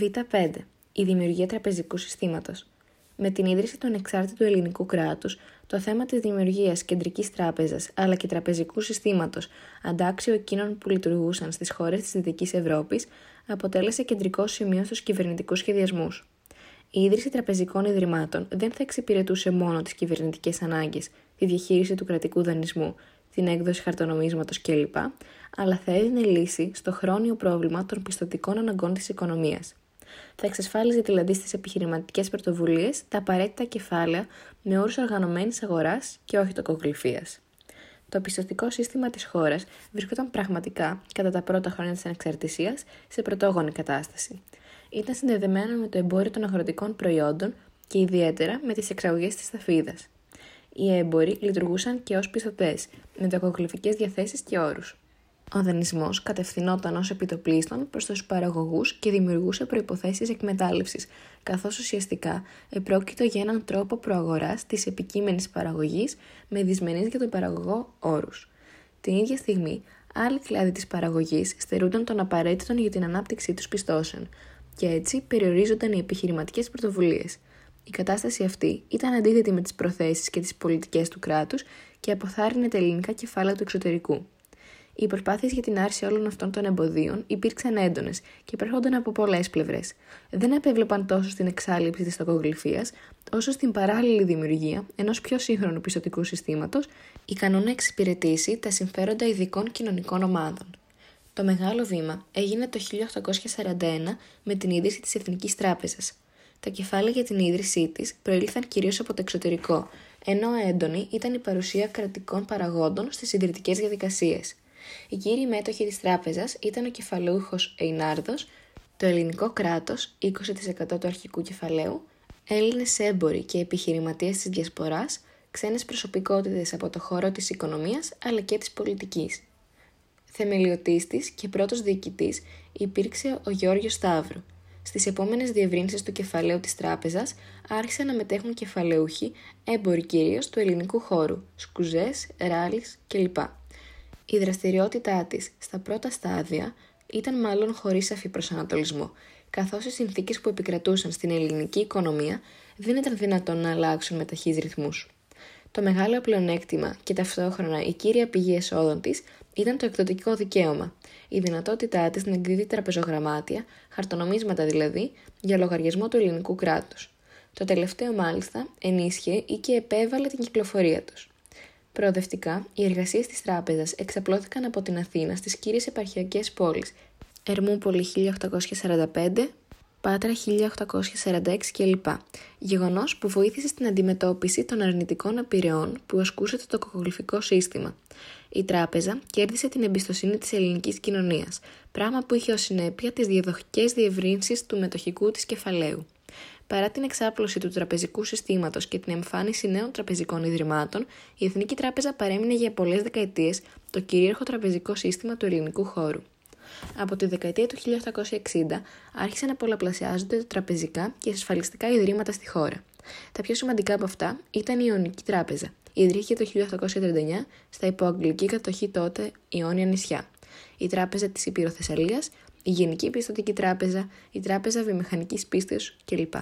Β5. Η δημιουργία τραπεζικού συστήματος. Με την ίδρυση του ανεξάρτητου ελληνικού κράτους, το θέμα της δημιουργίας κεντρικής τράπεζας αλλά και τραπεζικού συστήματος αντάξιο εκείνων που λειτουργούσαν στις χώρες της Δυτικής Ευρώπης αποτέλεσε κεντρικό σημείο στους κυβερνητικούς σχεδιασμούς. Η ίδρυση τραπεζικών ιδρυμάτων δεν θα εξυπηρετούσε μόνο τις κυβερνητικές ανάγκες, τη διαχείριση του κρατικού δανεισμού, την έκδοση χαρτονομίσματος κλπ., αλλά θα έδινε λύση στο χρόνιο πρόβλημα των πιστοτικών αναγκών της οικονομίας. Θα εξασφάλιζε δηλαδή στις επιχειρηματικές πρωτοβουλίες τα απαραίτητα κεφάλαια με όρους οργανωμένης αγοράς και όχι τοκογλυφίας. Το πιστοτικό σύστημα της χώρας βρισκόταν πραγματικά, κατά τα πρώτα χρόνια της ανεξαρτησίας, σε πρωτόγονη κατάσταση. Ήταν συνδεδεμένο με το εμπόριο των αγροτικών προϊόντων και ιδιαίτερα με τις εξαγωγές της ταφίδας. Οι έμποροι λειτουργούσαν και ως πιστωτές, με τοκογλυφικές διαθέσεις και όρους. Ο δανεισμό κατευθυνόταν ως επιτοπλίστων προς τους παραγωγούς και δημιουργούσε προποθέσει εκμετάλλευσης, καθώς ουσιαστικά επρόκειτο για έναν τρόπο προαγοράς της επικείμενης παραγωγής με δυσμενείς για τον παραγωγό όρους. Την ίδια στιγμή, άλλοι κλάδοι της παραγωγής στερούνταν των απαραίτητων για την ανάπτυξή τους πιστώσεων, και έτσι περιορίζονταν οι επιχειρηματικές πρωτοβουλίες. Η κατάσταση αυτή ήταν αντίθετη με τις προθέσεις και τις πολιτικές του κράτους και αποθάρρυνε τα ελληνικά κεφάλαια του εξωτερικού. Οι προσπάθειες για την άρση όλων αυτών των εμποδίων υπήρξαν έντονες και προέρχονταν από πολλές πλευρές. Δεν επέβλεπαν τόσο στην εξάλληψη της τοκογλυφία, όσο στην παράλληλη δημιουργία ενός πιο σύγχρονου πιστοτικού συστήματος, ικανό να εξυπηρετήσει τα συμφέροντα ειδικών κοινωνικών ομάδων. Το μεγάλο βήμα έγινε το 1841 με την ίδρυση της Εθνικής Τράπεζας. Τα κεφάλαια για την ίδρυσή της προήλθαν κυρίως από το εξωτερικό, ενώ έντονη ήταν η παρουσία κρατικών παραγόντων στις ιδρυτικές διαδικασίες. Οι κύριοι μέτοχοι της τράπεζας ήταν ο κεφαλούχος Εινάρδος, το ελληνικό κράτος 20% του αρχικού κεφαλαίου, Έλληνες έμποροι και επιχειρηματίες της διασποράς, ξένες προσωπικότητες από το χώρο της οικονομίας αλλά και της πολιτικής. Θεμελιωτής της και πρώτος διοικητής υπήρξε ο Γιώργος Σταύρου. Στις επόμενες διευρύνσεις του κεφαλαίου της τράπεζας άρχισαν να μετέχουν κεφαλαιούχοι έμποροι κυρίως του ελληνικού χώρου, σκουζές, ράλις κλπ. Η δραστηριότητά της στα πρώτα στάδια ήταν μάλλον χωρίς σαφή προσανατολισμό, καθώς οι συνθήκες που επικρατούσαν στην ελληνική οικονομία δεν ήταν δυνατόν να αλλάξουν με ταχύς ρυθμούς. Το μεγάλο πλεονέκτημα και ταυτόχρονα η κύρια πηγή εσόδων της ήταν το εκδοτικό δικαίωμα, η δυνατότητά της να εκδίδει τραπεζογραμμάτια, χαρτονομίσματα δηλαδή, για λογαριασμό του ελληνικού κράτους. Το τελευταίο μάλιστα ενίσχυε ή και επέβαλε την κυκλοφορία τους. Προοδευτικά, οι εργασίες της τράπεζας εξαπλώθηκαν από την Αθήνα στις κύριες επαρχιακές πόλεις Ερμούπολη 1845, Πάτρα 1846 κλπ. Γεγονός που βοήθησε στην αντιμετώπιση των αρνητικών απειραιών που ασκούσε το τοκογλυφικό σύστημα. Η τράπεζα κέρδισε την εμπιστοσύνη της ελληνικής κοινωνίας, πράγμα που είχε ως συνέπεια τις διαδοχικές διευρύνσεις του μετοχικού της κεφαλαίου. Παρά την εξάπλωση του τραπεζικού συστήματος και την εμφάνιση νέων τραπεζικών ιδρυμάτων, η Εθνική Τράπεζα παρέμεινε για πολλές δεκαετίες το κυρίαρχο τραπεζικό σύστημα του ελληνικού χώρου. Από τη δεκαετία του 1860 άρχισαν να πολλαπλασιάζονται τα τραπεζικά και ασφαλιστικά ιδρύματα στη χώρα. Τα πιο σημαντικά από αυτά ήταν η Ιωνική Τράπεζα. Ιδρύθηκε το 1839 στα υποαγγλική κατοχή τότε Ιόνια νησιά. Η Τράπεζα της Υπηροθεσσαλίας η Γενική Πιστοτική Τράπεζα, η Τράπεζα Βιομηχανικής Πίστεως κλπ.